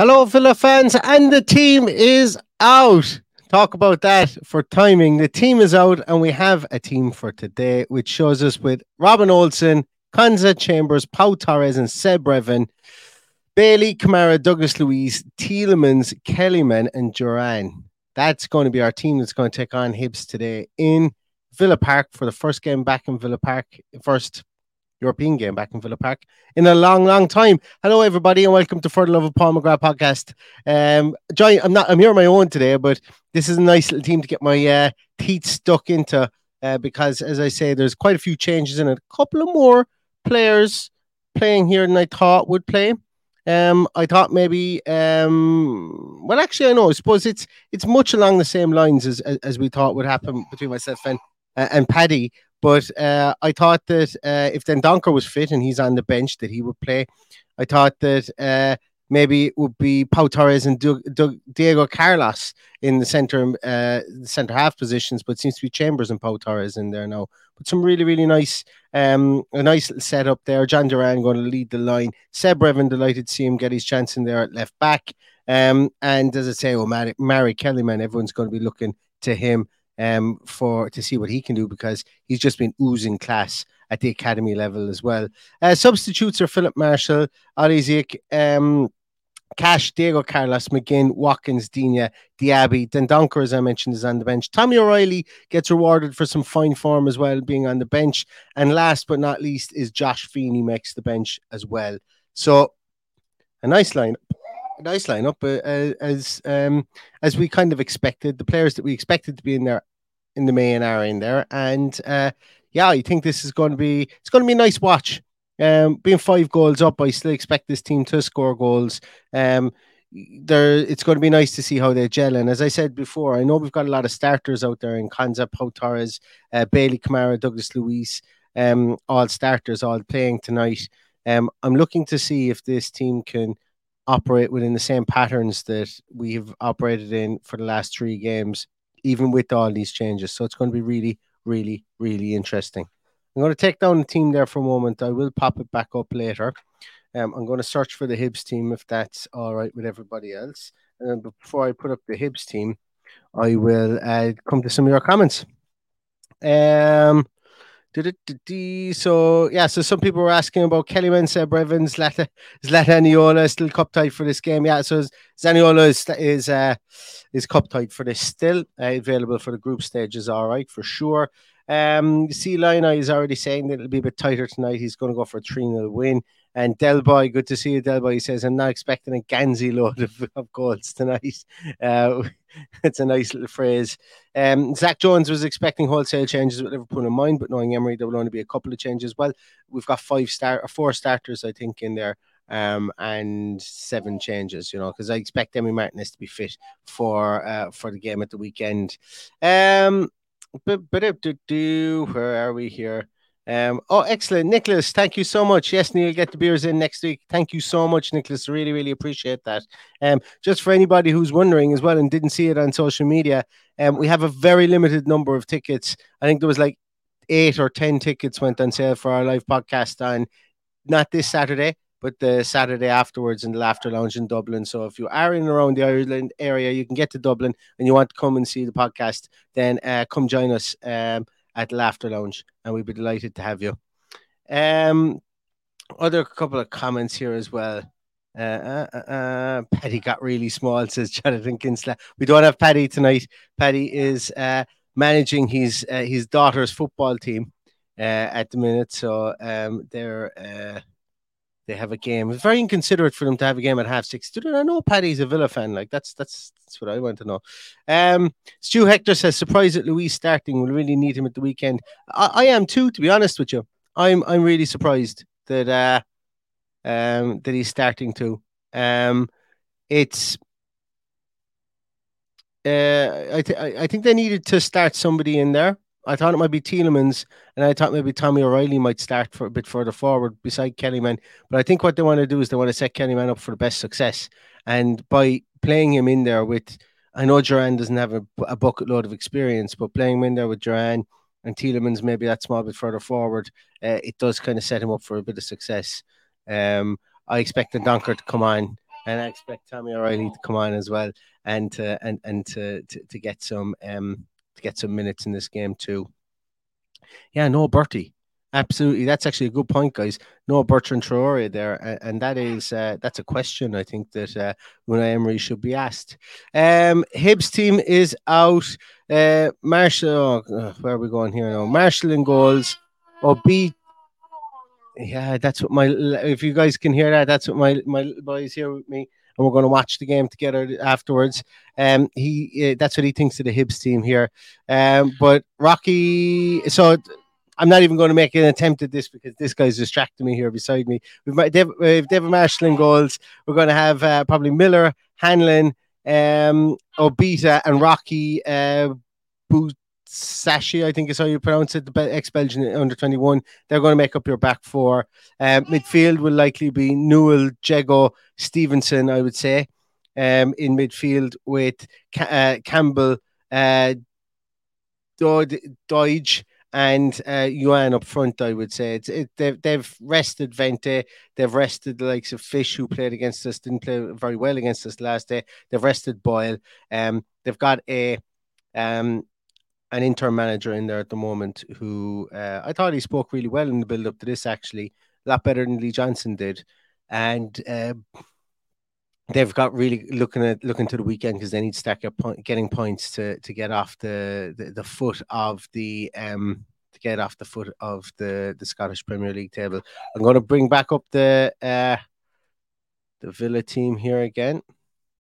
Hello, Villa fans, and the team is out. Talk about that for timing. The team is out, and we have a team for today, which shows us with Robin Olsen, Konsa Chambers, Pau Torres, and Seb Revan, Bailey, Kamara, Douglas Luiz, Tielemans, Kellyman, and Duran. That's going to be our team that's going to take on Hibs today in Villa Park for the first game back in Villa Park, first European game back in Villa Park in a long, long time. Hello, everybody, and welcome to For the Love of Paul McGrath podcast. Um, Joy, I'm not, I'm here on my own today, but this is a nice little team to get my uh, teeth stuck into uh, because, as I say, there's quite a few changes in it. A couple of more players playing here than I thought would play. Um, I thought maybe, um, well, actually, I know. I suppose it's it's much along the same lines as as, as we thought would happen between myself and uh, and Paddy. But uh, I thought that uh, if Dendoncker was fit and he's on the bench, that he would play. I thought that uh, maybe it would be Pau Torres and Doug, Doug, Diego Carlos in the center uh, center half positions, but it seems to be Chambers and Pau Torres in there now. But some really really nice um, a nice setup there. Jhon Duran going to lead the line. Seb Revan delighted to see him get his chance in there at left back. Um, and as I say, oh, Mary, Mari Kellyman, everyone's going to be looking to him um, for to see what he can do because he's just been oozing class at the academy level as well. Uh, substitutes are Philip Marshall, Alizic, um, Cash, Diego Carlos, McGinn, Watkins, Digne, Diaby, Dendoncker, as I mentioned, is on the bench. Tommy O'Reilly gets rewarded for some fine form as well, being on the bench. And last but not least is Josh Feeney makes the bench as well. So a nice line nice lineup uh, as um, as we kind of expected. The players that we expected to be in there in the main are in there, and uh, yeah, I think this is going to be it's going to be a nice watch. Um, being five goals up, I still expect this team to score goals. Um, there, it's going to be nice to see how they gel. And as I said before, I know we've got a lot of starters out there in Konsa, Pau Torres, uh, Bailey Kamara, Douglas Luiz, um, all starters, all playing tonight. Um, I'm looking to see if this team can operate within the same patterns that we've operated in for the last three games, even with all these changes. So it's going to be really, really, really interesting. I'm going to take down the team there for a moment. I will pop it back up later. Um, I'm going to search for the Hibs team if that's all right with everybody else. And before I put up the Hibs team, I will uh, come to some of your comments. Um, so yeah, so some people were asking about Kelly Seb Evans, Zlatan, Zlatan Aniola still cup tight for this game. Yeah, so Zaniolo is is uh, is cup tight for this still uh, available for the group stages. All right, for sure. Um, C Lion is already saying that it'll be a bit tighter tonight. He's going to go for a 3 0 win. And Delboy, good to see you, Delboy. He says, I'm not expecting a Gansey load of, of goals tonight. Uh, it's a nice little phrase. Um, Zach Jones was expecting wholesale changes with Liverpool in mind, but knowing Emery, there will only be a couple of changes. Well, we've got five start or four starters, I think, in there. Um, and seven changes, you know, because I expect Emi Martinez to be fit for uh, for the game at the weekend. Um, but but do where are we here? Um, oh, excellent, Nicholas. Thank you so much. Yes, Neil, get the beers in next week. Thank you so much, Nicholas. Really, really appreciate that. Um, just for anybody who's wondering as well and didn't see it on social media, um, we have a very limited number of tickets. I think there was like eight or ten tickets went on sale for our live podcast on not this Saturday, but the Saturday afterwards in the Laughter Lounge in Dublin. So if you are in around the Ireland area, you can get to Dublin and you want to come and see the podcast, then uh, come join us. Um, at Laughter Lounge, and we'd be delighted to have you. Um, other couple of comments here as well. Uh, uh, uh, uh Paddy got really small, says Jonathan Kinsler. We don't have Paddy tonight. Paddy is uh, managing his uh, his daughter's football team uh, at the minute, so um, they're uh, they have a game. It's very inconsiderate for them to have a game at half six. Did I know Paddy's a Villa fan? Like that's that's that's what I want to know. Um, Stu Hector says surprised that Luiz starting. We'll really need him at the weekend. I, I am too, to be honest with you. I'm I'm really surprised that uh um that he's starting to. Um, it's uh, I, th- I think they needed to start somebody in there. I thought it might be Tielemans, and I thought maybe Tommy O'Reilly might start for a bit further forward beside Kellyman. But I think what they want to do is they want to set Kellyman up for the best success. And by playing him in there with, I know Duran doesn't have a, a bucket load of experience, but playing him in there with Duran and Tielemans maybe that small bit further forward, uh, it does kind of set him up for a bit of success. Um, I expect Dendoncker to come on, and I expect Tommy O'Reilly to come on as well, and to and and to to, to get some um to get some minutes in this game too. Yeah, no Bertie. Absolutely, that's actually a good point, guys. No Bertrand Traore there, and that is uh, that's a question I think that uh, Unai Emery should be asked. Um, Hibs team is out. Uh, Marshall, oh, where are we going here now? Marshall in goals. Oh, B. Yeah, that's what my. If you guys can hear that, that's what my my boys here with me and we're going to watch the game together afterwards. Um, he uh, that's what he thinks of the Hibs team here. Um, but Rocky, so I'm not even going to make an attempt at this because this guy's distracting me here beside me. We've got uh, David Marshall in goals. We're going to have uh, probably Miller, Hanlon, um, Obita, and Rocky. Uh, Sashi, I think is how you pronounce it, the ex Belgian under 21. They're going to make up your back four. Uh, midfield will likely be Newell, Jeggo, Stevenson, I would say, um, in midfield with uh, Campbell, uh, Doidge, and uh, Youan up front, I would say. It's, it, they've, they've rested Vente. They've rested the likes of Fish, who played against us, didn't play very well against us last day. They've rested Boyle. Um, they've got a um, an interim manager in there at the moment who uh, I thought he spoke really well in the build up to this, actually, a lot better than Lee Johnson did. And uh, they've got really looking at looking to the weekend because they need to start get point, getting points to to get off the, the, the foot of the um to get off the foot of the the Scottish Premier League table. I'm going to bring back up the uh the Villa team here again.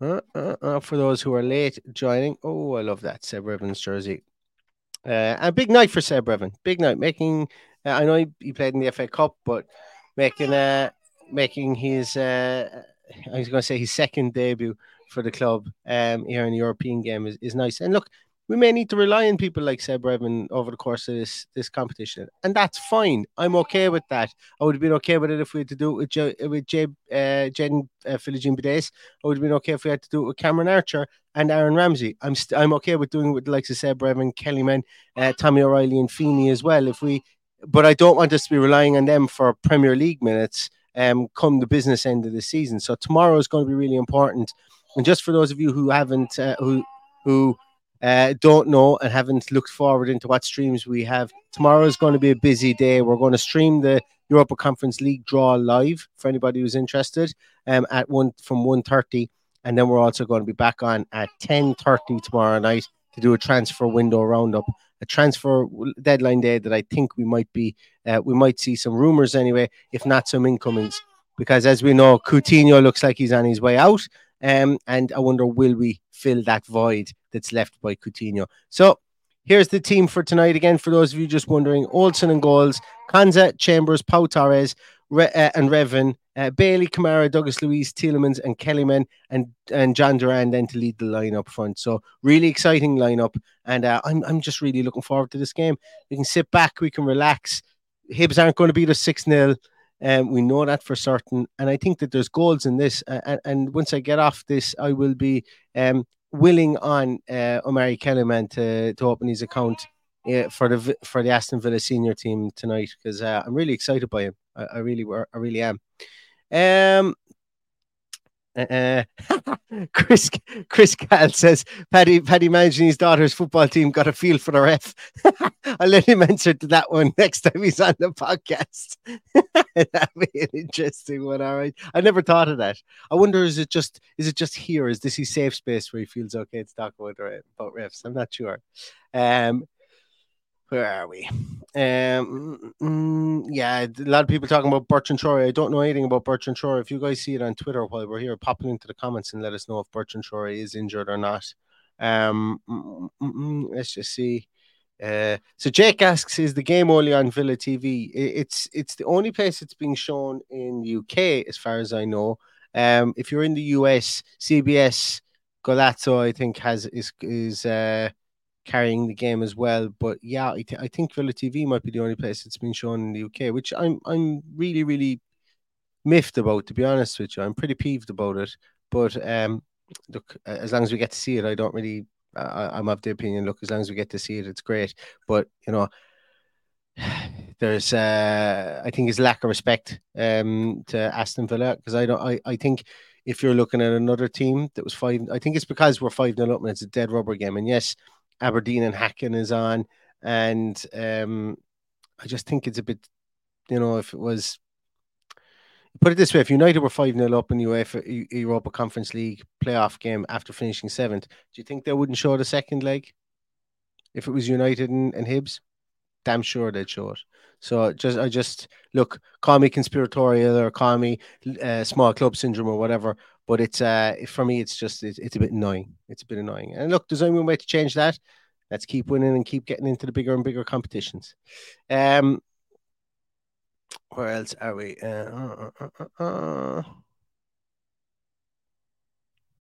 Uh, uh, uh, for those who are late joining, oh, I love that Seb Evans jersey. Uh, a big night for Seb Revan. Big night, making. Uh, I know he, he, played in the FA Cup, but making uh making his uh, I was going to say his second debut for the club um here in the European game is, is nice. And look, we may need to rely on people like Seb Revan over the course of this this competition, and that's fine. I'm okay with that. I would have been okay with it if we had to do it with J, with uh, Jen uh, Philogene. I would have been okay if we had to do it with Cameron Archer and Aaron Ramsey. I'm i st- I'm okay with doing it with the likes of Seb Revan, Kellyman, uh, Tommy O'Reilly, and Feeney as well. If we, but I don't want us to be relying on them for Premier League minutes. Um, come the business end of the season. So tomorrow is going to be really important. And just for those of you who haven't, uh, who who uh, don't know and haven't looked forward into what streams we have. Tomorrow is going to be a busy day. We're going to stream the Europa Conference League draw live for anybody who's interested um, at one from 1.30. And then we're also going to be back on at 10.30 tomorrow night to do a transfer window roundup, a transfer deadline day that I think we might be, uh, we might see some rumors anyway, if not some incomings. Because as we know, Coutinho looks like he's on his way out. Um, and I wonder, will we fill that void that's left by Coutinho? So here's the team for tonight. Again, for those of you just wondering, Olsen and goals, Konsa, Chambers, Pau Torres, Re- uh, and Revan, uh, Bailey, Kamara, Douglas Luiz, Tielemans, and Kellyman, and and Jhon Durán then to lead the line up front. So really exciting lineup, and uh, I'm I'm just really looking forward to this game. We can sit back, we can relax. Hibs aren't going to beat us six 0 um, we know that for certain. And I think that there's goals in this. Uh, and, once I get off this, I will be um, willing on uh, Omari Kellyman to, to open his account uh, for the for the Aston Villa senior team tonight because uh, I'm really excited by him. I, I really I really am. Um, uh, Chris Chris Cal says Paddy Paddy managing his daughter's football team got a feel for the ref. I'll let him answer to that one next time he's on the podcast. That'd be an interesting one. All right. I never thought of that. I wonder is it just is it just here? Is this his safe space where he feels okay to talk about about refs? I'm not sure. Um where are we? Um, mm, yeah, a lot of people talking about Bertrand Traore. I don't know anything about Bertrand Traore. If you guys see it on Twitter while we're here, pop it into the comments and let us know if Bertrand Traore is injured or not. Um, mm, mm, mm let's just see. Uh, so Jake asks, "Is the game only on Villa TV?" It's it's the only place it's being shown in UK, as far as I know. Um, if you're in the US, CBS Golazo, I think has is is uh carrying the game as well. But yeah, I, th- I think Villa TV might be the only place it's been shown in the UK, which I'm I'm really really miffed about. To be honest with you, I'm pretty peeved about it. But um, look, as long as we get to see it, I don't really. Uh, I'm of the opinion. Look, as long as we get to see it, it's great. But you know, there's uh, I think his lack of respect um to Aston Villa because I don't I, I think if you're looking at another team that was five I think it's because we're five nil up and it's a dead rubber game and yes Aberdeen and Häcken is on, and um, I just think it's a bit, you know, if it was. Put it this way: If United were five 0 up in the UEFA Europa Conference League playoff game after finishing seventh, do you think they wouldn't show the second leg? If it was United and, and Hibs, damn sure they'd show it. So just I just look, call me conspiratorial or call me uh, small club syndrome or whatever. But it's uh for me, it's just it's, it's a bit annoying. It's a bit annoying. And look, there's only one way to change that. Let's keep winning and keep getting into the bigger and bigger competitions. Um, where else are we? Uh, uh, uh, uh, uh.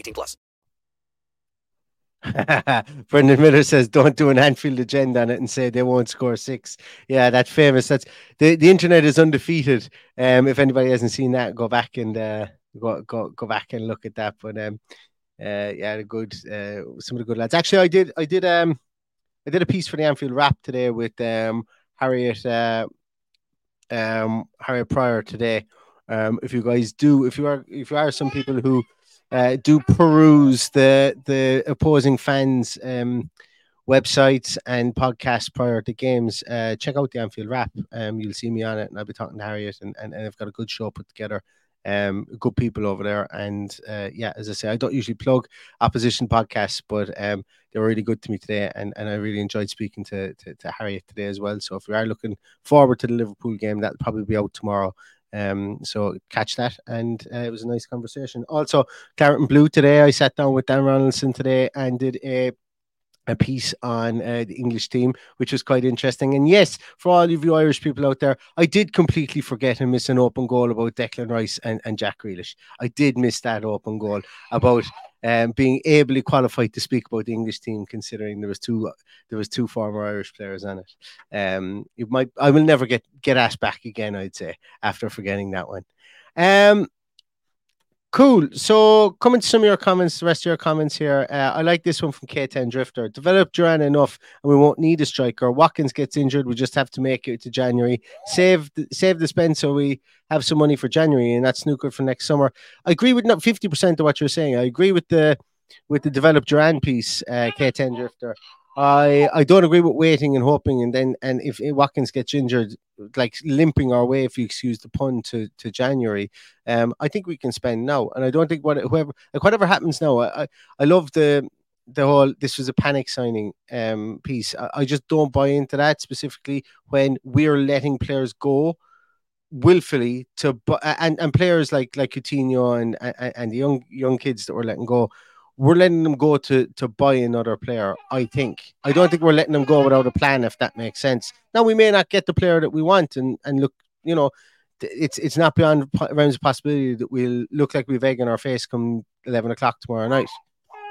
18 plus. Brendan Miller says, "Don't do an Anfield agenda on it and say they won't score six. Yeah, that's famous. That's the, the internet is undefeated. Um, if anybody hasn't seen that, go back and uh, go go go back and look at that. But um, uh, yeah, good uh, some of the good lads. Actually, I did I did um I did a piece for the Anfield Wrap today with um, Harriet uh, um, Harriet Pryor today. Um, if you guys do, if you are, if you are some people who uh, do peruse the the opposing fans um, websites and podcasts prior to games, uh, check out the Anfield Wrap. Um, you'll see me on it, and I'll be talking to Harriet, and, and, and I've got a good show put together. Um, good people over there, and uh, yeah, as I say, I don't usually plug opposition podcasts, but um, they were really good to me today, and, and I really enjoyed speaking to, to, to Harriet today as well. So if you are looking forward to the Liverpool game, that'll probably be out tomorrow. Um, so catch that, and uh, it was a nice conversation. Also, Claret and Blue today. I sat down with Dan Ronaldson today and did a a piece on uh, the English team, which was quite interesting. And yes, for all of you Irish people out there, I did completely forget and miss an open goal about Declan Rice and, and Jack Grealish. I did miss that open goal about um, being ably qualified to speak about the English team, considering there was two there was two former Irish players on it. Um, you might I will never get get asked back again. I'd say after forgetting that one. Um, Cool. So, coming to some of your comments, the rest of your comments here. Uh, I like this one from K10 Drifter. Develop Duran enough, and we won't need a striker. Watkins gets injured. We just have to make it to January. Save the, save the spend so we have some money for January, and that's snooker for next summer. I agree with not fifty percent of what you're saying. I agree with the with the develop Duran piece, uh, K10 Drifter. I I don't agree with waiting and hoping, and then and if Watkins gets injured, like limping our way, if you excuse the pun, to to January, um, I think we can spend now, and I don't think what whoever like whatever happens now, I I, I love the the whole this was a panic signing um piece. I, I just don't buy into that specifically when we're letting players go willfully to and and players like like Coutinho and and, and the young young kids that we're letting go we're letting them go to to buy another player. I think. I don't think we're letting them go without a plan, if that makes sense. Now we may not get the player that we want, and and look, you know, it's it's not beyond realms of possibility that we'll look like we've egg in our face come eleven o'clock tomorrow night.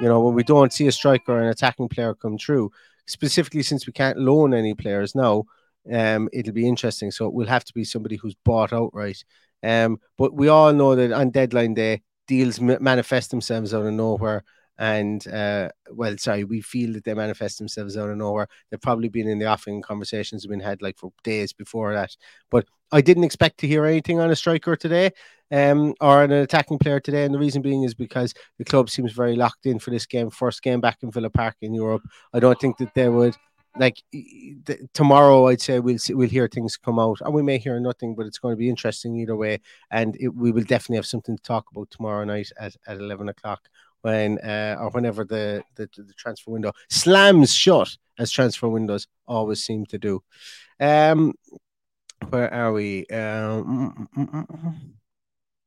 You know, when we don't see a striker or an attacking player come through, specifically since we can't loan any players now, um, it'll be interesting. So it will have to be somebody who's bought outright. Um, but we all know that on deadline day, deals manifest themselves out of nowhere and uh, well, sorry, we feel that they manifest themselves out of nowhere. They've probably been in the offing conversations have been had like for days before that. But I didn't expect to hear anything on a striker today, um, or an attacking player today. And the reason being is because the club seems very locked in for this game, first game back in Villa Park in Europe. I don't think that they would like th- tomorrow i'd say we'll see, we'll hear things come out and we may hear nothing but it's going to be interesting either way and it, we will definitely have something to talk about tomorrow night at, at 11 o'clock when uh, or whenever the, the, the transfer window slams shut, as transfer windows always seem to do. Um, where are we? Um, mm, mm, mm,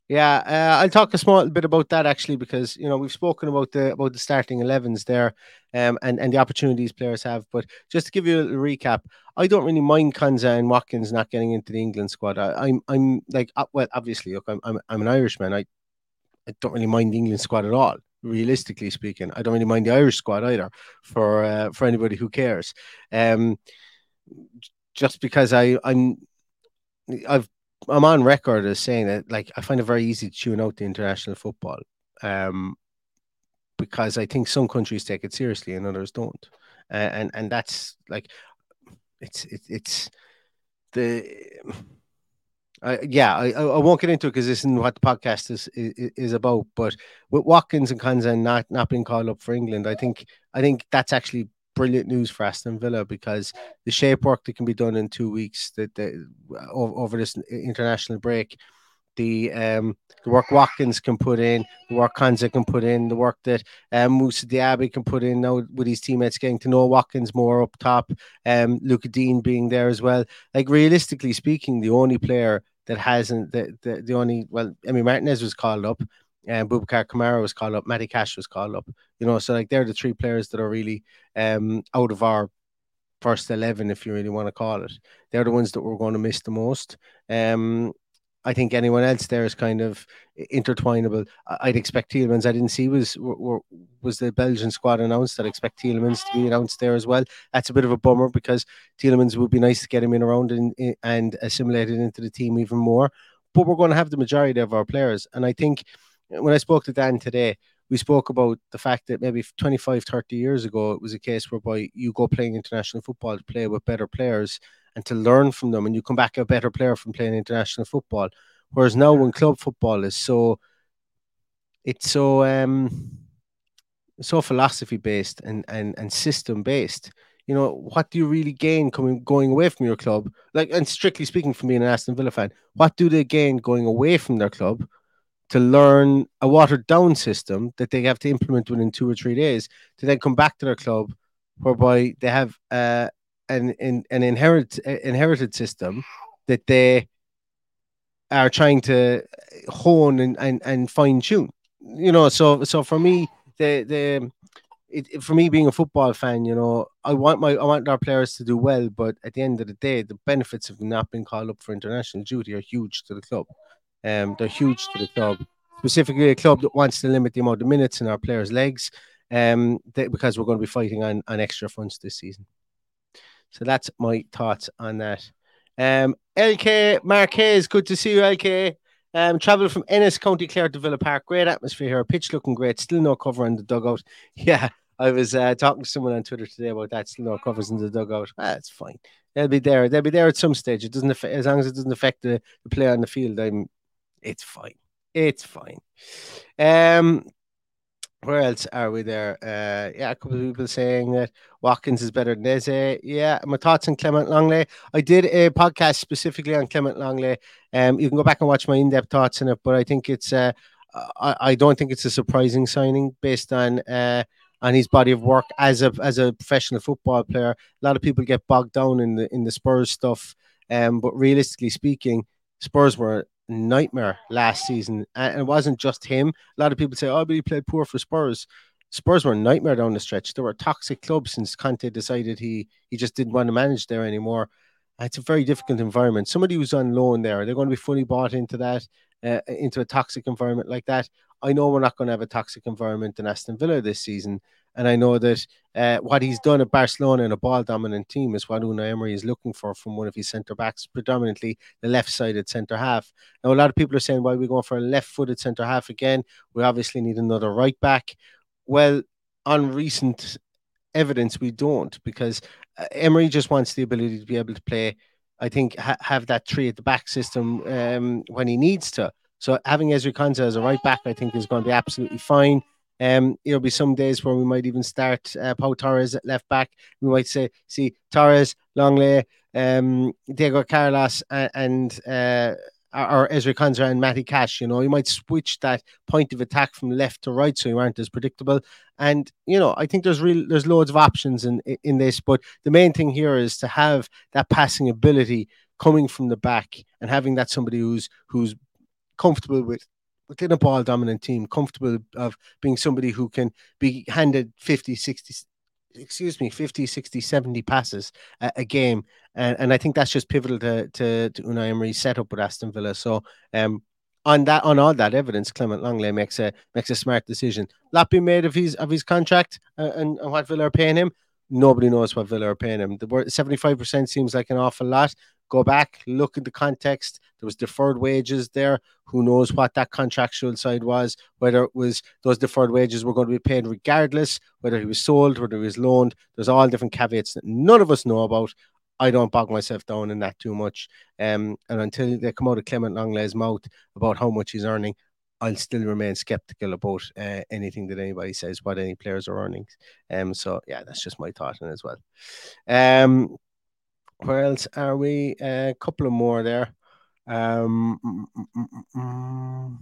yeah, uh, I'll talk a small bit about that actually because you know we've spoken about the about the starting 11s there, um, and and the opportunities players have. But just to give you a recap, I don't really mind Konsa and Watkins not getting into the England squad. I, am I'm, I'm like uh, well, obviously, look, I'm I'm, I'm an Irishman. I I don't really mind the England squad at all realistically speaking. I don't really mind the Irish squad either for uh, for anybody who cares. Um, just because I I'm I've I'm on record as saying that like I find it very easy to tune out the international football. Um, because I think some countries take it seriously and others don't, uh, and and that's like it's it, it's the uh, yeah, I, I won't get into it because this isn't what the podcast is, is, is about. But with Watkins and Konsa not not being called up for England, I think I think that's actually brilliant news for Aston Villa because the shape work that can be done in two weeks that, that over, this international break, the um the work Watkins can put in, the work Konsa can put in, the work that um, Moussa Diaby can put in now with his teammates getting to know Watkins more up top, um Lucas Digne being there as well. Like realistically speaking, the only player that hasn't the, the, the only well, I mean Martinez was called up, and Boubacar Kamara was called up, Matty Cash was called up. You know, so like they're the three players that are really um out of our first eleven, if you really want to call it. They're the ones that we're going to miss the most. Um, I think anyone else there is kind of intertwinable. I'd expect Tielemans. I didn't see was was the Belgian squad announced. I'd expect Tielemans to be announced there as well. That's a bit of a bummer because Tielemans would be nice to get him in around and and assimilated into the team even more. But we're going to have the majority of our players, and I think uh, when I spoke to Dan today, we spoke about the fact that maybe 25, 30 years ago, it was a case whereby you go playing international football to play with better players and to learn from them, and you come back a better player from playing international football. Whereas now, when club football is so it's so um so philosophy based and and and system based. You know, what do you really gain coming going away from your club? Like, and strictly speaking, from being an Aston Villa fan, what do they gain going away from their club to learn a watered down system that they have to implement within two or three days to then come back to their club, whereby they have uh, an an, an inherit inherited system that they are trying to hone and, and, and fine tune. You know, so so for me, the the it, for me being a football fan, you know, I want my I want our players to do well, but at the end of the day, the benefits of not being called up for international duty are huge to the club. Um, they're huge to the club, specifically a club that wants to limit the amount of minutes in our players' legs, um, because we're going to be fighting on on extra funds this season. So that's my thoughts on that. Um, LK Marquez, good to see you, LK. Um, travel from Ennis, County Clare to Villa Park. Great atmosphere here. Pitch looking great. Still no cover in the dugout. Yeah, I was uh, talking to someone on Twitter today about that. Still no covers in the dugout. Ah, that's fine. They'll be there. They'll be there at some stage. It doesn't affect, as long as it doesn't affect the, the play on the field. I'm. It's fine. It's fine. Um, where else are we there? Uh, yeah, a couple of people saying that Watkins is better than Eze. Yeah, my thoughts on Clement Lenglet. I did a podcast specifically on Clement Lenglet. Um, you can go back and watch my in-depth thoughts on it, but I think it's uh, I, I don't think it's a surprising signing based on uh on his body of work as a as a professional football player. A lot of people get bogged down in the in the Spurs stuff, um, but realistically speaking, Spurs were nightmare last season. And it wasn't just him. A lot of people say, oh, but he played poor for Spurs. Spurs were a nightmare down the stretch. They were a toxic club since Conte decided he he just didn't want to manage there anymore. It's a very difficult environment. Somebody who's on loan there, they're going to be fully bought into that, uh, into a toxic environment like that. I know we're not going to have a toxic environment in Aston Villa this season, and I know that uh, what he's done at Barcelona in a ball dominant team is what Unai Emery is looking for from one of his centre backs, predominantly the left sided centre half. Now, a lot of people are saying, why are we going for a left footed centre half again? We obviously need another right back. Well, on recent evidence, we don't because uh, Emery just wants the ability to be able to play. I think ha- have that three at the back system um, when he needs to. So having Ezri Konsa as a right back, I think, is going to be absolutely fine. Um, it'll be some days where we might even start uh, Pau Torres at left back. We might say, see Torres, Lenglet, um, Diego Carlos, and, and uh, or Ezri Konsa and Matty Cash. You know, you might switch that point of attack from left to right, so you aren't as predictable. And you know, I think there's real there's loads of options in in this, but the main thing here is to have that passing ability coming from the back and having that somebody who's who's comfortable with within a ball dominant team, comfortable of being somebody who can be handed 50, 60, excuse me, 50, 60, 70 passes a, a game. And, and I think that's just pivotal to, to, to Unai Emery's setup with Aston Villa. So, um, on that, on all that evidence, Clement Lenglet makes a makes a smart decision. Lot being made of his of his contract uh, and, and what Villa are paying him. Nobody knows what Villa are paying him. The seventy five percent seems like an awful lot. Go back, look at the context. There was deferred wages there. Who knows what that contractual side was? Whether it was those deferred wages were going to be paid regardless, whether he was sold, whether he was loaned. There's all different caveats that none of us know about. I don't bog myself down in that too much. Um, and until they come out of Clement Lenglet's mouth about how much he's earning, I'll still remain skeptical about uh, anything that anybody says what any players are earning. Um, so yeah, that's just my thought on as well. Um, where else are we? A uh, couple of more there. Um, mm, mm, mm,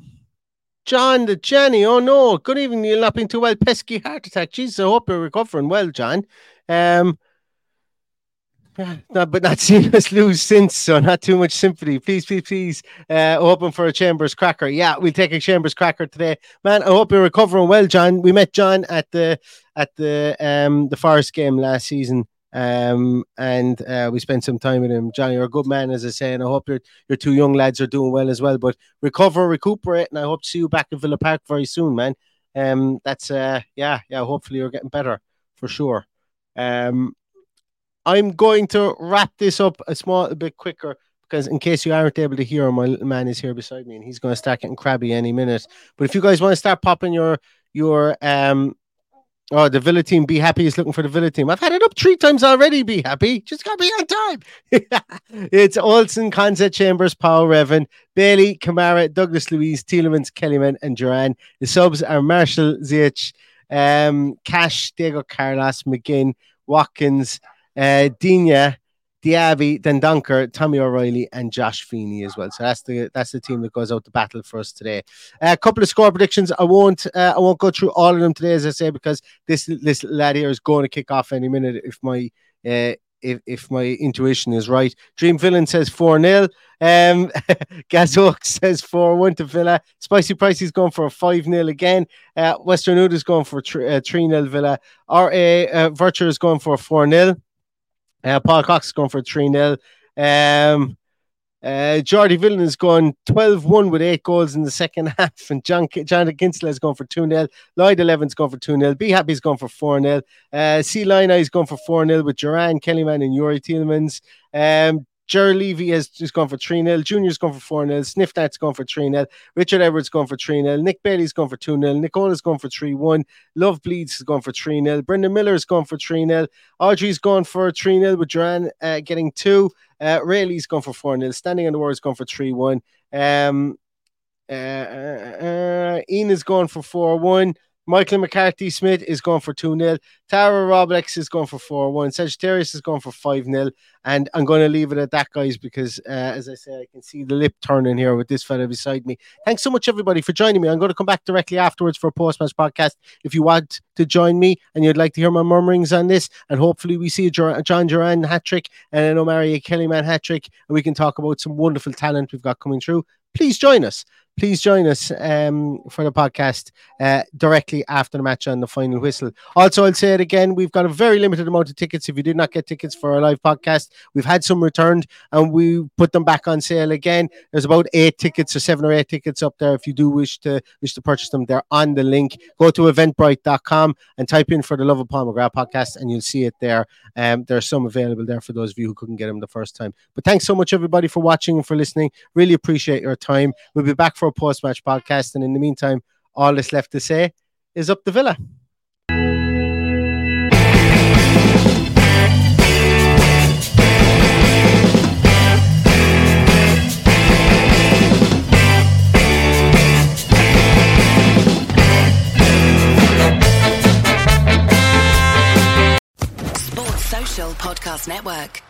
John the Jenny. Oh no, good evening. You're not too well. Pesky heart attack. Jesus, I hope you're recovering well, John. Um, no, but not seen us lose since, so not too much sympathy. Please, please, please, uh, open for a Chambers cracker. Yeah, we'll take a Chambers cracker today, man. I hope you're recovering well, John. We met John at the at the um the Forest game last season. Um, and uh, we spent some time with him. Johnny, you're a good man, as I say, and I hope your your two young lads are doing well as well. But recover, recuperate, and I hope to see you back in Villa Park very soon, man. Um, that's uh, yeah, yeah. Hopefully, you're getting better for sure. Um, I'm going to wrap this up a small a bit quicker because in case you aren't able to hear, my little man is here beside me, and he's going to start getting crabby any minute. But if you guys want to start popping your your um Oh, the Villa team, be happy is looking for the Villa team. I've had it up three times already. Be happy. Just got to be on time. it's Olsen, Konsa, Chambers, Powell, Revan, Bailey, Kamara, Douglas Luiz, Tielemans, Kellyman, and Duran. The subs are Marshall, Ziyech, um, Cash, Diego Carlos, McGinn, Watkins, uh, Digne, Diaby, Dendoncker, Tommy O'Reilly, and Josh Feeney as well. So that's the that's the team that goes out to battle for us today. Uh, a couple of score predictions. I won't uh, I won't go through all of them today, as I say, because this this lad here is going to kick off any minute if my uh, if, if my intuition is right. Dream Villain says 4 0. Um, Gas Oak says 4 1 to Villa. Spicy Price is going for a 5 0 again. Uh, Western Wood is going for 3 0 Villa. RA uh, Virtue is going for 4 0. Uh, Paul Cox is going for 3 0. Um, uh, Jordy Villan is going 12 1 with eight goals in the second half. And John Jonathan Kinsella is going for 2 0. Lloyd 11 is going for 2 0. Be Happy is going for 4 0. Uh, C Line is going for 4 0 with Duran, Kellyman, and Youri Tielemans. Um, Jerry Levy has just gone for 3 0. Junior's gone for 4 0. Sniff Nat's gone for 3 0. Richard Edwards gone for 3 0. Nick Bailey's gone for 2 0. Nicola's gone for 3 1. Love Bleeds has gone for 3 0. Brendan Miller's gone for 3 0. Audrey's gone for 3 0 with Duran uh, getting 2. Uh, Rayleigh's gone for 4 0. Standing on the Word's gone for 3 1. Um, uh, uh, Ian is going for 4 1. Michael McCarthy Smith is going for 2 0. Tara Roblex is going for 4 1. Sagittarius is going for 5 0. And I'm going to leave it at that, guys, because uh, as I say, I can see the lip turning here with this fella beside me. Thanks so much, everybody, for joining me. I'm going to come back directly afterwards for a post match podcast. If you want to join me and you'd like to hear my murmurings on this, and hopefully we see a Jhon Duran hat trick and an Omari Kellyman hat trick, and we can talk about some wonderful talent we've got coming through, please join us please join us um, for the podcast uh, directly after the match on the final whistle. Also, I'll say it again we've got a very limited amount of tickets. If you did not get tickets for our live podcast, we've had some returned and we put them back on sale again. There's about eight tickets or seven or eight tickets up there. If you do wish to wish to purchase them, they're on the link. Go to eventbrite.com and type in for the Love of McGrath podcast, and you'll see it there. Um, there's some available there for those of you who couldn't get them the first time. But thanks so much, everybody, for watching and for listening. Really appreciate your time. We'll be back for a post match podcast. And in the meantime, all that's left to say is up the villa. Podcast Network.